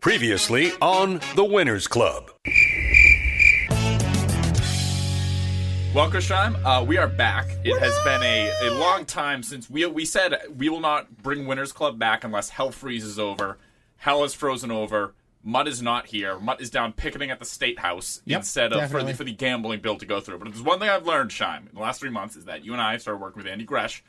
Previously on The Winners Club. Well, Chris Scheim, uh, we are back. It has been a, a long time since we we said we will not bring Winners Club back unless hell freezes over, hell is frozen over, Mutt is not here. Mutt is down picketing at the state house Yep, instead of for definitely. the, for the gambling bill to go through. But if there's one thing I've learned, Scheim, in the last three months is that you and I started working with Andy Gresh.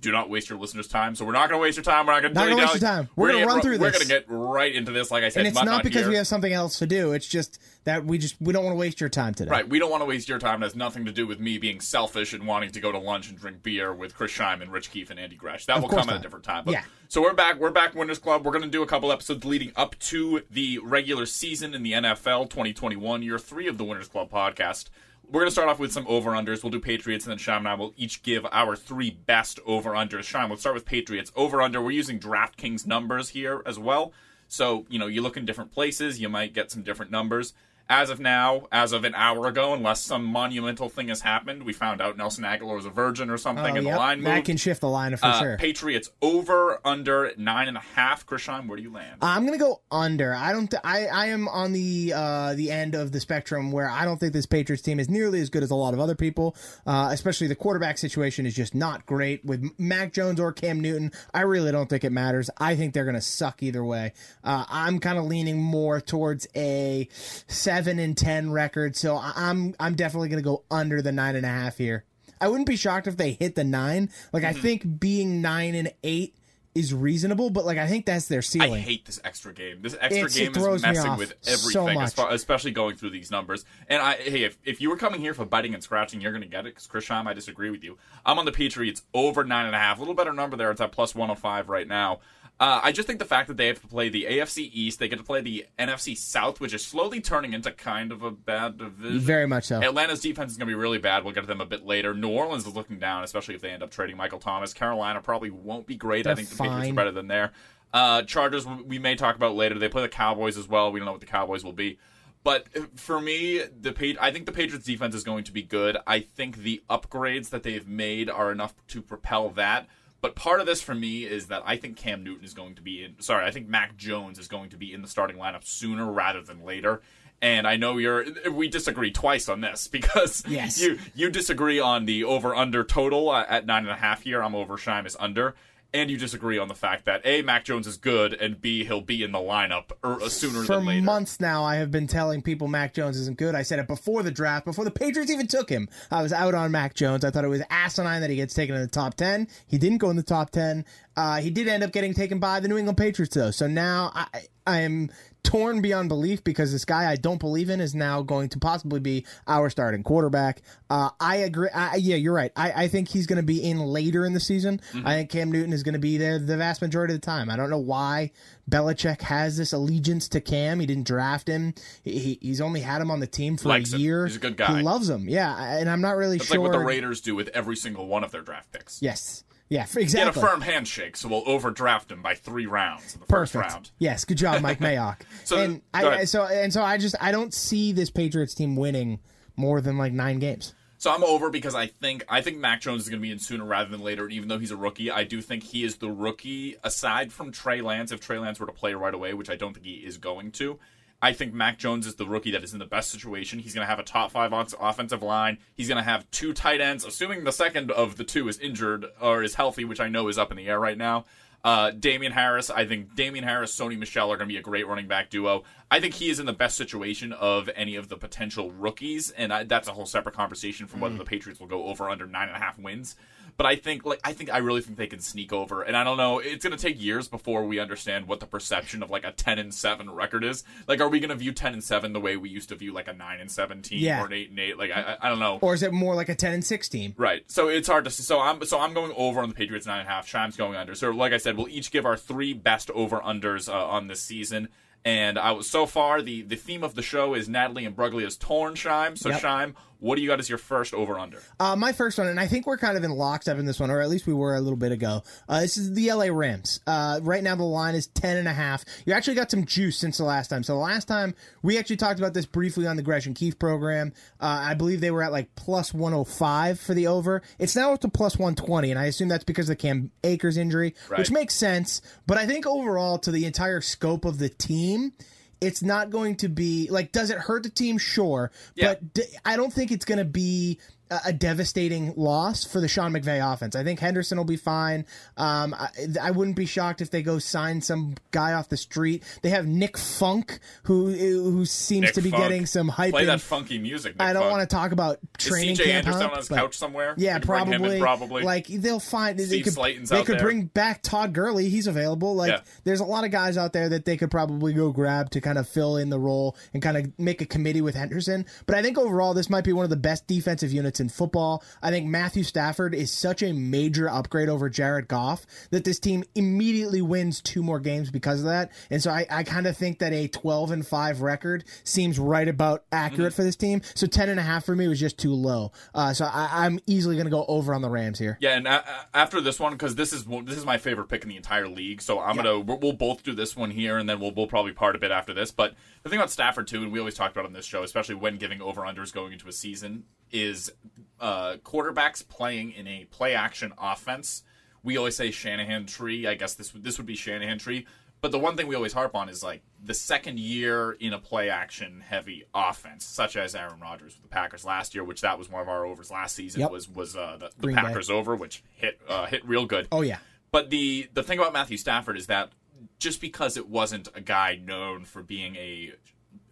Do not waste your listeners' time. So we're not going to waste your time. We're not going to Not waste your time. We're gonna run ro- through We're this. going to get right into this. Like I said, and it's Mutt not because here. we have something else to do. It's just that we just we don't want to waste your time today. Right, we don't want to waste your time. It has nothing to do with me being selfish and wanting to go to lunch and drink beer with Chris Scheim and Rich Keefe and Andy Gresh. That Of will come at a different time. But, Yeah. So we're back. We're back, Winners Club. We're going to do a couple episodes leading up to the regular season in the NFL 2021, year three of the Winners Club podcast. We're to start off with some over unders. We'll do Patriots, and then Scheim and I will each give our three best over unders. Scheim, we'll start with Patriots. Over under, we're using DraftKings numbers here as well. So, you know, you look in different places, you might get some different numbers. As of now, as of an hour ago, unless some monumental thing has happened, we found out Nelson Agholor was a virgin or something, Oh, and the line moved. that can shift the line for Uh, sure. Patriots over under nine and a half. Chris Scheim, where do you land? I'm gonna go under. I don't. Th- I I am on the uh the end of the spectrum where I don't think this Patriots team is nearly as good as a lot of other people. Uh, especially the quarterback situation is just not great with Mac Jones or Cam Newton. I really don't think it matters. I think they're gonna suck either way. Uh, I'm kind of leaning more towards a seven and ten record, so I'm I'm definitely gonna go under the nine and a half here. I wouldn't be shocked if they hit the nine. Like Mm-hmm. I think being nine and eight is reasonable, but like I think that's their ceiling. I hate this extra game. This extra It's- it game is me messing off with so everything, as far, especially going through these numbers. And I, hey, if, if you were coming here for biting and scratching, you're going to get it. Because Chris Scheim, I disagree with you. I'm on the Patriots over nine and a half. A little better number there. It's at plus 105 right now. Uh, I just think the fact that they have to play the AFC East, they get to play the NFC South, which is slowly turning into kind of a bad division. Very much so. Atlanta's defense is going to be really bad. We'll get to them a bit later. New Orleans is looking down, especially if they end up trading Michael Thomas. Carolina probably won't be great. I They're think the Patriots are better than there. Uh, Chargers, we may talk about later. They play the Cowboys as well. We don't know what the Cowboys will be. But uh, for me, the Pa- I think the Patriots defense is going to be good. I think the upgrades that they've made are enough to propel that. But part of this for me is that I think Cam Newton is going to be in. Sorry, I think Mac Jones is going to be in the starting lineup sooner rather than later. And I know you're. We disagree twice on this because Yes. you you disagree on the over under total uh, at nine and a half here. I'm over. Scheim is under. And you disagree on the fact that a Mac Jones is good and b he'll be in the lineup er, sooner For than later. For months now, I have been telling people Mac Jones isn't good. I said it before the draft, before the Patriots even took him. I was out on Mac Jones. I thought it was asinine that he gets taken in the top 10. He didn't go in the top 10. Uh, he did end up getting taken by the New England Patriots, though. So now I, I am torn beyond belief because this guy I don't believe in is now going to possibly be our starting quarterback. Uh, I agree. I, yeah, you're right. I, I think he's going to be in later in the season. I think Cam Newton is going to be there the vast majority of the time. I don't know why Belichick has this allegiance to Cam. He didn't draft him. He, he- he's only had him on the team for Likes a him. year. He's a good guy. He loves him. Yeah, and I'm not really It's sure. like what the Raiders do with every single one of their draft picks. Yes. Yeah. exactly. Get a firm handshake, so we'll overdraft him by three rounds in the first Perfect. round. Yes, good job, Mike Mayock. So, and I, so and so I just I don't see this Patriots team winning more than like nine games. So I'm over because I think I think Mac Jones is going to be in sooner rather than later. Even though he's a rookie, I do think he is the rookie aside from Trey Lance. If Trey Lance were to play right away, which I don't think he is going to, I think Mac Jones is the rookie that is in the best situation. He's going to have a top five off- offensive line. He's going to have two tight ends, assuming the second of the two is injured or is healthy, which I know is up in the air right now. Uh, Damien Harris, I think Damien Harris, Sony Michel are going to be a great running back duo. I think he is in the best situation of any of the potential rookies, and I, that's a whole separate conversation from whether the Patriots will go over under nine and a half wins. But I think, like, I think I really think they can sneak over, and I don't know. It's going to take years before we understand what the perception of like a ten and seven record is. Like, are we going to view ten and seven the way we used to view like a nine and seventeen Yeah. or an eight and eight? Like, I, I, don't know. Or is it more like a ten and six team? Right. So it's hard to see. So I'm so I'm going over on the Patriots nine and a half. Scheim's going under. So like I said, we'll each give our three best over unders uh, on this season. And I was so far the the theme of the show is Natalie Imbruglia's torn Scheim. So Yep. Shime, What do you got as your first over under? Uh, my first one, and I think we're kind of in lockstep in this one, or at least we were a little bit ago. Uh, this is the LA Rams. Uh, right now, the line is 10 and a half. You actually got some juice since the last time. So, the last time we actually talked about this briefly on the Gresh and Keefe program. Uh, I believe they were at like plus 105 for the over. It's now up to plus 120, and I assume that's because of the Cam Akers injury, Right. which makes sense. But I think overall, to the entire scope of the team, it's not going to be like does it hurt the team sure Yeah. but d- i don't think it's going to be a, devastating loss for the sean mcvay offense i think henderson will be fine um, I, I wouldn't be shocked if they go sign some guy off the street they have nick funk who who seems Nick to be Funk. getting some hype Play in- that funky music. Nick i don't Funk. want to talk about training Is CJ camp Anderson hump, on his couch somewhere? yeah, probably. in, probably. Like they'll find they could Slayton's they could there. bring back Todd Gurley. He's available. Like Yeah. there's a lot of guys out there that they could probably go grab to kind of fill in the role and kind of make a committee with Henderson. But I think overall this might be one of the best defensive units in football. I think Matthew Stafford is such a major upgrade over Jared Goff that this team immediately wins two more games because of that. And so I, I kind of think that a 12 and 5 record seems right about accurate for this team. So 10 and a half for me was just too low. Uh, so I, I'm easily going to go over on the Rams here. Yeah, and a- after this one, because this is this is my favorite pick in the entire league, so I'm gonna we'll, we'll both do this one here, and then we'll we'll probably part a bit after this. But the thing about Stafford too, and we always talked about on this show, especially when giving over unders going into a season, is uh, quarterbacks playing in a play action offense. We always say Shanahan tree. I guess this would this would be Shanahan tree. But the one thing we always harp on is like the second year in a play action heavy offense, such as Aaron Rodgers with the Packers last year, which that was one of our overs last season Yep. was was uh, the, the Green Bay. Packers over, which hit uh, hit real good. Oh yeah. But the the thing about Matthew Stafford is that just because it wasn't a guy known for being a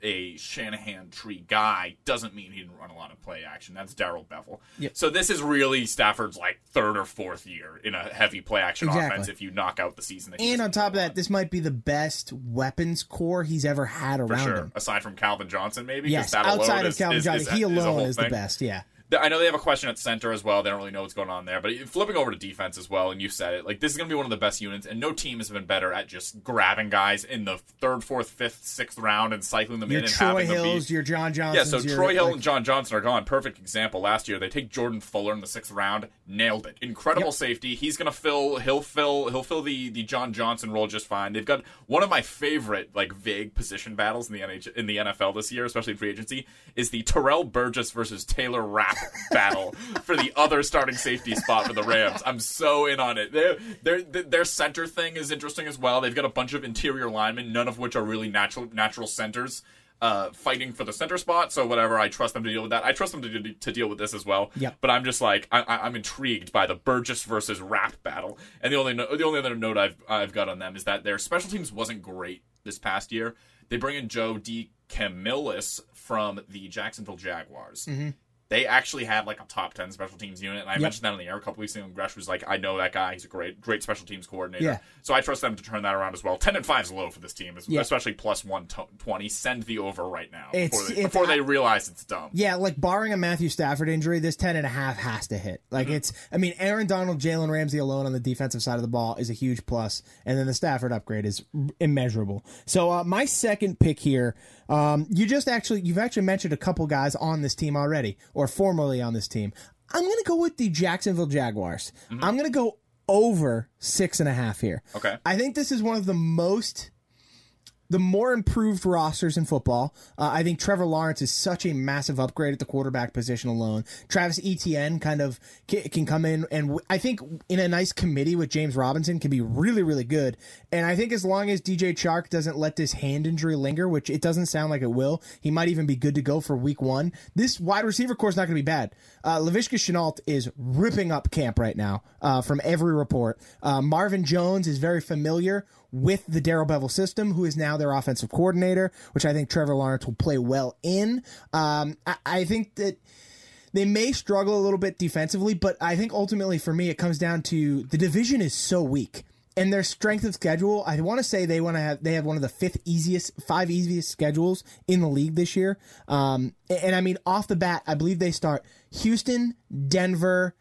a Shanahan tree guy doesn't mean he didn't run a lot of play action. That's Darrell Bevell. Yep. So this is really Stafford's like third or fourth year in a heavy play action Exactly. offense if you knock out the season that And on top of that, this might be the best weapons corps he's ever had for around sure. him. Aside from Calvin Johnson, maybe. Yes, outside of is- Calvin is- Johnson, is- he alone is the best. Yeah. I know they have a question at center as well. They don't really know what's going on there. But flipping over to defense as well, and you said it, like this is going to be one of the best units, and no team has been better at just grabbing guys in the third, fourth, fifth, sixth round and cycling them Your in and Troy having them Hills, be. your John Johnson. Yeah, so Troy Hill and John Johnson are gone. Perfect example. Last year they take Jordan Fuller in the sixth round, nailed it. Incredible Yep. safety. He's gonna fill. He'll fill. He'll fill the the John Johnson role just fine. They've got one of my favorite like vague position battles in the NH in the NFL this year, especially in free agency, is the Terrell Burgess versus Taylor Rapp battle for the other starting safety spot for the Rams. I'm so in on it. Their their their center thing is interesting as well. They've got a bunch of interior linemen, none of which are really natural natural centers uh, fighting for the center spot. So whatever, I trust them to deal with that. I trust them to, to, to deal with this as well. Yeah. But I'm just like I, I- I'm intrigued by the Burgess versus Rapp battle. And the only no, the only other note I've I've got on them is that their special teams wasn't great this past year. They bring in Joe D. Camillus from the Jacksonville Jaguars. Mm-hmm. They actually had like a top ten special teams unit, and I Yep. mentioned that on the air a couple weeks ago. And Gresh was like, "I know that guy; he's a great, great special teams coordinator." Yeah. So I trust them to turn that around as well. Ten and five is low for this team, Yeah. especially plus one twenty. Send the over right now It's- before, they, before they realize it's dumb. Yeah, like barring a Matthew Stafford injury, this 10 and a half has to hit. Like Mm-hmm. it's I mean, Aaron Donald, Jalen Ramsey alone on the defensive side of the ball is a huge plus, and then the Stafford upgrade is immeasurable. So uh, my second pick here, um, you just actually you've actually mentioned a couple guys on this team already, or formerly on this team. I'm gonna go with the Jacksonville Jaguars. I'm gonna go over six and a half here. Okay. I think this is one of the most the more improved rosters in football. Uh, I think Trevor Lawrence is such a massive upgrade at the quarterback position alone. Travis Etienne kind of ca- can come in and w- I think in a nice committee with James Robinson can be really really good. And I think as long as DJ Chark doesn't let this hand injury linger, which it doesn't sound like it will, he might even be good to go for week one. This wide receiver corps is not going to be bad. Uh, Laviska Shenault is ripping up camp right now uh, from every report. Uh, Marvin Jones is very familiar with the Darrell Bevell system, who is now their offensive coordinator, which I think Trevor Lawrence will play well in. Um, I, I think that they may struggle a little bit defensively, but I think ultimately for me it comes down to the division is so weak. And their strength of schedule, I want to say they want to have they have one of the fifth easiest, five easiest schedules in the league this year. Um, and, and I mean off the bat, I believe they start Houston, Denver,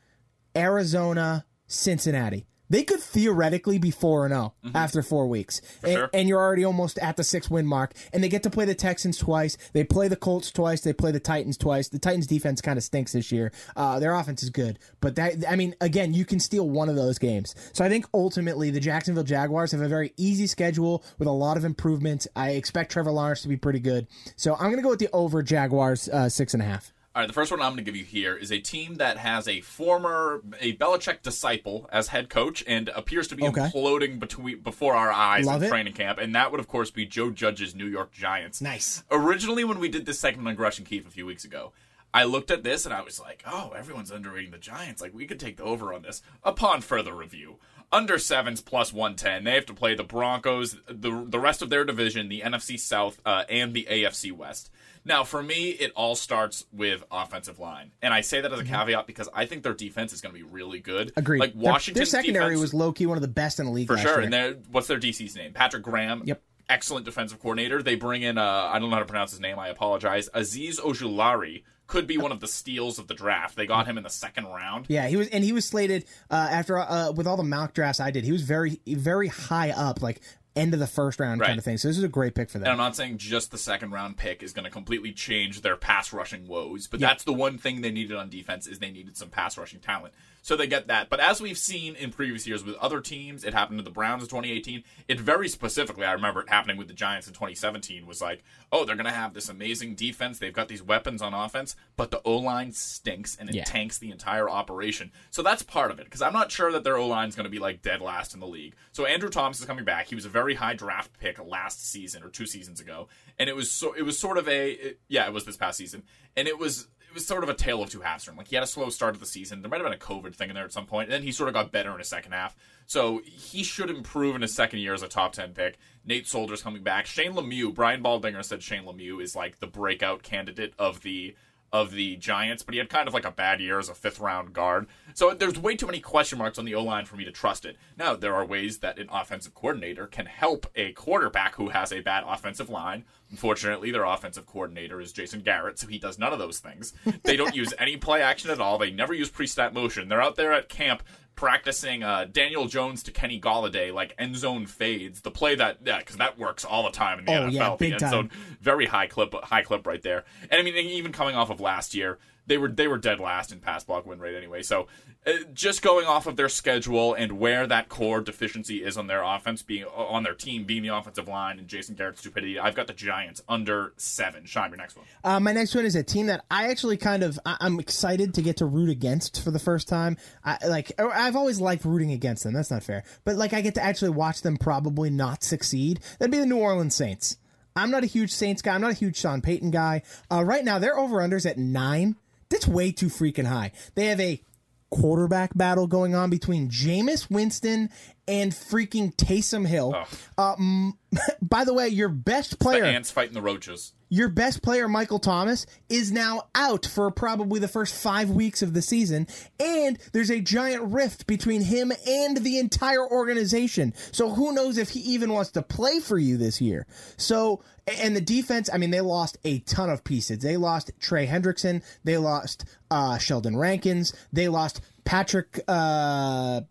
Arizona, Cincinnati. They could theoretically be 4 and 0 after 4 weeks. And, sure. and you're already almost at the 6 win mark and they get to play the Texans twice. They play the Colts twice, they play the Titans twice. The Titans defense kind of stinks this year. Uh, their offense is good, but that I mean again, you can steal one of those games. So I think ultimately the Jacksonville Jaguars have a very easy schedule with a lot of improvements. I expect Trevor Lawrence to be pretty good. So I'm going to go with the over Jaguars uh, six and a half. All right, the first one I'm going to give you here is a team that has a former a Belichick disciple as head coach and appears to be Okay. imploding between before our eyes Love in it. training camp, and that would of course be Joe Judge's New York Giants. Nice. Originally, when we did this segment on Gresh and Keefe a few weeks ago, I looked at this and I was like, "Oh, everyone's underrating the Giants. Like we could take the over on this." Upon further review, under sevens plus one ten, they have to play the Broncos, the the rest of their division, the NFC South, uh, and the AFC West. Now, for me, it all starts with offensive line, and I say that as a caveat because I think their defense is going to be really good. Mm-hmm. Agreed. Like Washington, their, secondary defense, was low key one of the best in the league for sure. year. And they're- what's their DC's name? Patrick Graham. Yep. Excellent defensive coordinator. They bring in, uh, I don't know how to pronounce his name. I apologize. Azeez Ojulari could be one of the steals of the draft. They got him in the second round. Yeah, he was, and he was slated uh, after uh, with all the mock drafts I did. He was very, very high up, like end of the first round kind of thing. So this is a great pick for And. I'm not saying just the second round pick is going to completely change their pass rushing woes, but that's the one thing they needed on defense is they needed some pass rushing talent. So they get that. But as we've seen in previous years with other teams, it happened to the Browns in 2018. It very specifically, I remember it happening with the Giants in 2017. Was like, oh, they're going to have this amazing defense. They've got these weapons on offense, but the O line stinks and it Yeah. tanks the entire operation. So that's part of it because I'm not sure that their O line is going to be like dead last in the league. So Andrew Thomas is coming back. He was a very high draft pick last season or two seasons ago, and it was so it was sort of a it- yeah, it was this past season, and it was it was sort of a tale of two halves for him. Like he had a slow start of the season. There might have been a COVID thing in there at some point, and then he sort of got better in his second half. So he should improve in his second year as a top ten pick. Nate Solder's coming back. Shane Lemieux, Brian Baldinger said Shane Lemieux is like the breakout candidate of the of the Giants, but he had kind of like a bad year as a fifth round guard. So there's way too many question marks on the O line for me to trust it. Now, there are ways that an offensive coordinator can help a quarterback who has a bad offensive line. Unfortunately, their offensive coordinator is Jason Garrett, so he does none of those things. They don't use any play action at all. They never use pre snap motion. They're out there at camp practicing uh, Daniel Jones to Kenny Golladay, like end zone fades, the play that yeah, because that works all the time in the Oh, NFL. yeah, the big end time. zone, very high clip, high clip right there. And I mean, even coming off of last year, they were they were dead last in pass block win rate anyway. So uh, just going off of their schedule and where that core deficiency is on their offense, being on their team, being the offensive line and Jason Garrett's stupidity, I've got the Giants under seven. Shine your next one. Uh, my next one is a team that I actually kind of I, I'm excited to get to root against for the first time. I like I've always liked rooting against them. That's not fair, but like I get to actually watch them probably not succeed. That'd be the New Orleans Saints. I'm not a huge Saints guy. I'm not a huge Sean Payton guy. Uh, right now, their over unders at nine. That's way too freaking high. They have a quarterback battle going on between Jameis Winston and freaking Taysom Hill. Uh, mm, by the way, your best The player ants fighting the roaches. your best player, Michael Thomas, is now out for probably the first five weeks of the season, and there's a giant rift between him and the entire organization. So who knows if he even wants to play for you this year? So, and the defense, I mean, they lost a ton of pieces. They lost Trey Hendrickson, they lost uh, Sheldon Rankins, they lost Patrick. Uh,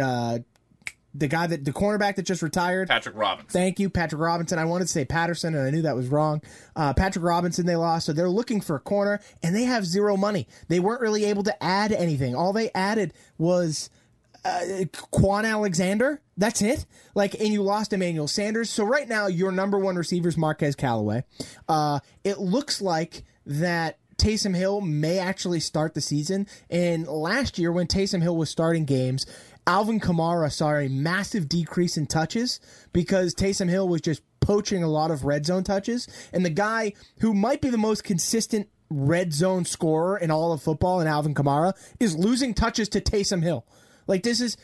uh, the guy that the cornerback that just retired. Patrick Robinson. Thank you, Patrick Robinson. I wanted to say Patterson, and I knew that was wrong. Uh, Patrick Robinson, they lost, so they're looking for a corner, and they have zero money. They weren't really able to add anything. All they added was uh, Kwon Alexander. That's it. Like, and you lost Emmanuel Sanders. So right now, your number one receiver is Marquez Callaway. Uh, it looks like that. Taysom Hill may actually start the season. And last year, when Taysom Hill was starting games, Alvin Kamara saw a massive decrease in touches because Taysom Hill was just poaching a lot of red zone touches. And the guy who might be the most consistent red zone scorer in all of football, in Alvin Kamara, is losing touches to Taysom Hill. Like this is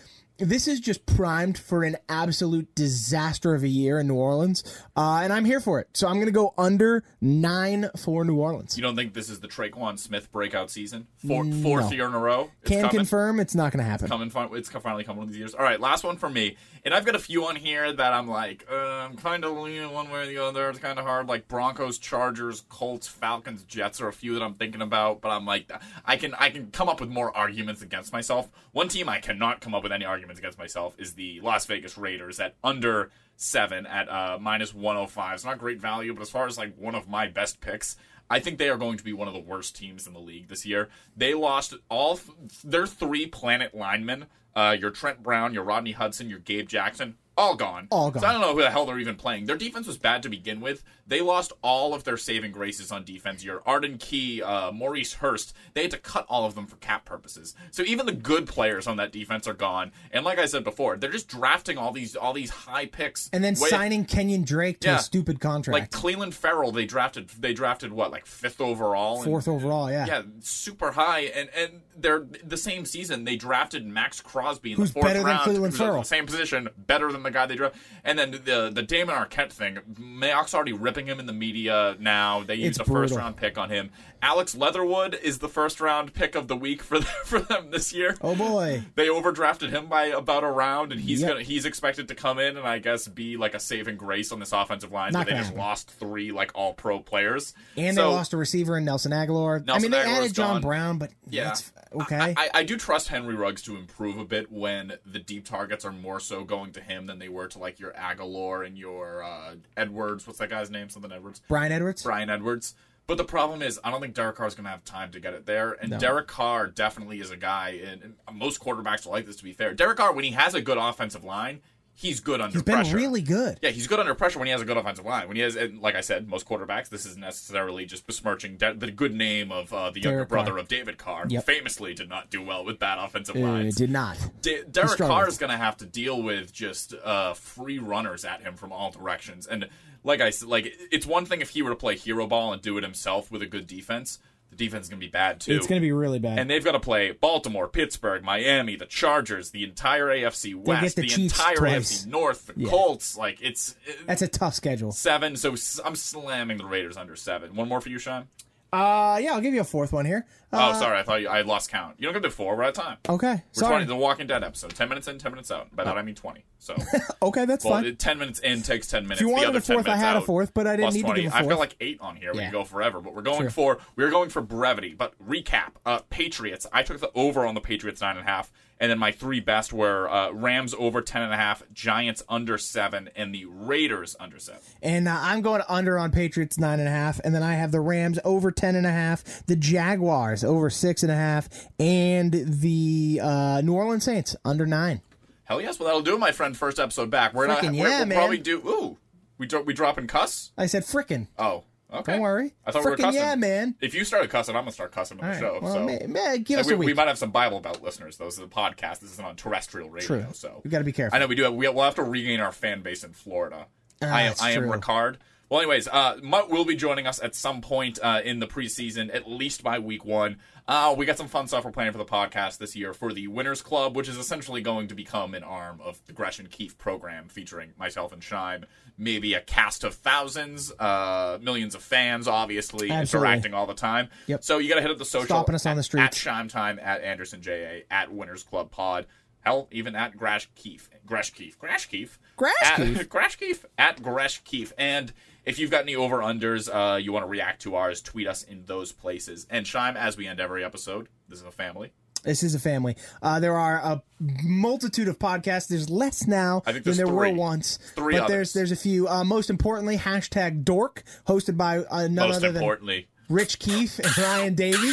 this is just primed for an absolute disaster of a year in New Orleans, uh, and I'm here for it. So I'm going to go under nine for New Orleans. You don't think this is the Tre'Quan Smith breakout season? Four, fourth year in a row. It's Can coming? confirm it's not going to happen. It's, coming. It's finally coming one of these years. All right, last one for me, and I've got a few on here that I'm like, uh, I'm kind of leaning one way or the other. It's kind of hard. Like Broncos, Chargers, Colts, Falcons, Jets are a few that I'm thinking about, but I'm like, I can I can come up with more arguments against myself. One team I cannot come up with any arguments against myself is the Las Vegas Raiders at under seven at uh, minus 105. It's not great value, but as far as like one of my best picks, I think they are going to be one of the worst teams in the league this year. They lost all th- their three planet linemen. Uh, your Trent Brown, your Rodney Hudson, your Gabe Jackson, all gone. All gone. So I don't know who the hell they're even playing. Their defense was bad to begin with. They lost all of their saving graces on defense. Your Arden Key, uh, Maurice Hurst, they had to cut all of them for cap purposes. So even the good players on that defense are gone. And like I said before, they're just drafting all these all these high picks And then way- signing Kenyon Drake to Yeah. a stupid contract. like Clelin Ferrell. They drafted they drafted what like fifth overall, and- Fourth overall, yeah. yeah, super high, and and they're the same season they drafted Maxx Crosby in Who's the fourth better than round, Clelin Ferrell. same position, better than the guy they drafted, and then the the Damon Arnette thing. Mayock's already ripping him in the media now. They used It's a first round pick on him. Alex Leatherwood is the first round pick of the week for for them this year. oh boy. They overdrafted him by about a round, and he's Yep. gonna he's expected to come in and I guess be like a saving grace on this offensive line. Not but they just happen. lost three like all pro players, And So- they lost a receiver in Nelson Agholor. I mean, they Agholor's added John gone. Brown, but Yeah. it's okay. I, I do trust Henry Ruggs to improve a bit when the deep targets are more so going to him than they were to like your Agholor and your uh, Edwards. What's that guy's name? Something Edwards. Bryan Edwards. Bryan Edwards. But the problem is, I don't think Derek Carr's going to have time to get it there. And No. Derek Carr definitely is a guy, and, most quarterbacks are like this. To be fair, Derek Carr, when he has a good offensive line, he's good under pressure. He's been pressure. really good. Yeah, he's good under pressure when he has a good offensive line. When he has, and like I said, most quarterbacks, this isn't necessarily just besmirching de- the good name of uh, the younger Derek brother Carr. of David Carr, Yep. who famously did not do well with bad offensive Uh, lines. did not. D- Derek. Carr is going to have to deal with just uh, free runners at him from all directions. And like I said, like it's one thing if he were to play hero ball and do it himself with a good defense. The defense is going to be bad too. It's going to be really bad. and they've got to play Baltimore, Pittsburgh, Miami, the Chargers, the entire AFC West, the the, entire twice. AFC North, the Yeah. Colts. Like it's That's a tough schedule. seven. So I'm slamming the Raiders under seven. One more for you, Sean. Uh, yeah, I'll give you a fourth one here. Uh, oh, sorry, I thought you, I lost count. You don't get to four. We're out of time. Okay, We're sorry. 20, the Walking Dead episode. Ten minutes in, ten minutes out. By that I mean twenty. So. Okay, that's Well, fine. ten minutes in takes ten minutes. If you the wanted a fourth, I had a fourth, but I didn't need to 20. give a I've got like eight on here. We Yeah. can go forever, but we're going True. for we're going for brevity. But recap: uh, Patriots. I took the over on the Patriots nine and a half, and then my three best were uh, Rams over ten and a half, Giants under seven, and the Raiders under seven. And uh, I'm going under on Patriots nine and a half, and then I have the Rams over ten and a half, the Jaguars over six and a half, and the uh, New Orleans Saints under nine. Hell yes, well that'll do my friend. First episode back. We're not. Frickin' we're, we'll man. probably do. Ooh, we dro- we dropping cuss. I said frickin'. Oh, okay. Don't worry. I thought we were cussing. yeah, man. If you started cussing, I'm gonna start cussing on the right, show. well, so. ma- ma- give us we, a week. we might have some Bible Belt listeners. though. This is a podcast. This isn't on terrestrial radio. True. So We gotta be careful. I know we do. Have, we, we'll have to regain our fan base in Florida. I am. Ah, I am. Ricard. Well, anyways, uh, Mutt will be joining us at some point uh, in the preseason, at least by week one. Uh, we got some fun stuff we're planning for the podcast this year for the Winners Club, which is essentially going to become an arm of the Gresh and Keefe program, featuring myself and Scheim, maybe a cast of thousands, uh, millions of fans, obviously Absolutely. interacting all the time. Yep. So you got to hit up the social. Stopping us on the streets. At Scheim Time, at Andersen JA, at Winners Club Pod. Hell, even at Grash Keefe. Grash Keefe. Grash Keefe. Grash At- Keefe? Grash Keefe. At Gresh Keefe. And if you've got any over unders, uh, you want to react to ours, tweet us in those places. And Scheim, as we end every episode, this is a family. This is a family. Uh, there are a multitude of podcasts. There's less now than there were once. Three but others. there's there's a few. Uh, most importantly, hashtag Dork, hosted by uh, none Most other than Rich Keefe and Ryan Davey.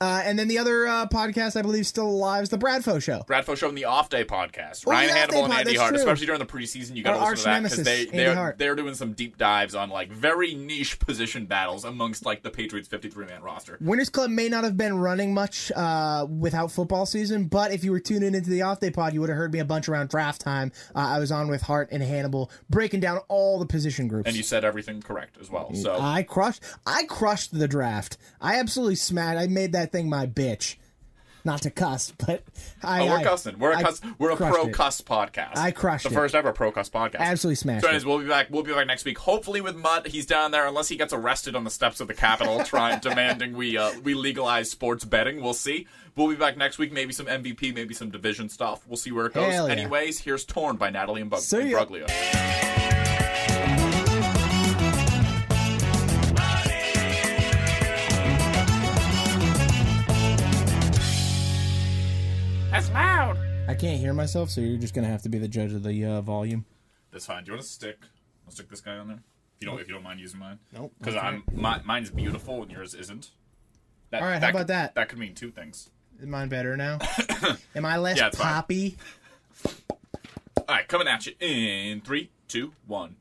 Uh, and then the other uh, podcast, I believe, still alive is the Bradfo Show. Bradfo Show and the Off Day podcast. Oh, Ryan Hannibal and pod, Andy Hart, true. especially during the preseason, you got to listen to that because they they're, they're doing some deep dives on like very niche position battles amongst like the Patriots 53 man roster. Winners Club may not have been running much uh, without football season, but if you were tuning into the off day pod, you would have heard me a bunch around draft time. Uh, I was on with Hart and Hannibal, breaking down all the position groups. And you said everything correct as well. So I crushed. I crushed the draft. I absolutely smashed. I made that thing my bitch. Not to cuss, but I. Oh, we're I- cussing. We're a I cuss. We're a pro it. cuss podcast. I crushed the it. first ever pro cuss podcast. Absolutely smashed So, it. we'll be back. We'll be back next week. Hopefully with Mutt. He's down there unless he gets arrested on the steps of the Capitol, trying demanding we uh, we legalize sports betting. We'll see. We'll be back next week. Maybe some MVP, maybe some division stuff. We'll see where it goes. Yeah. Anyways, here's Torn by Natalie and Bug- See ya. Can't hear myself, so you're just gonna have to be the judge of the uh, volume. That's fine. Do you want to stick? I'll stick this guy on there. If you don't, if you don't mind using mine. Nope. Because I'm my, mine's beautiful and yours isn't. That, All right, how about could, that? That could mean two things. Is mine better now? Am I less Yeah, it's fine. poppy? All right, coming at you in three, two, one.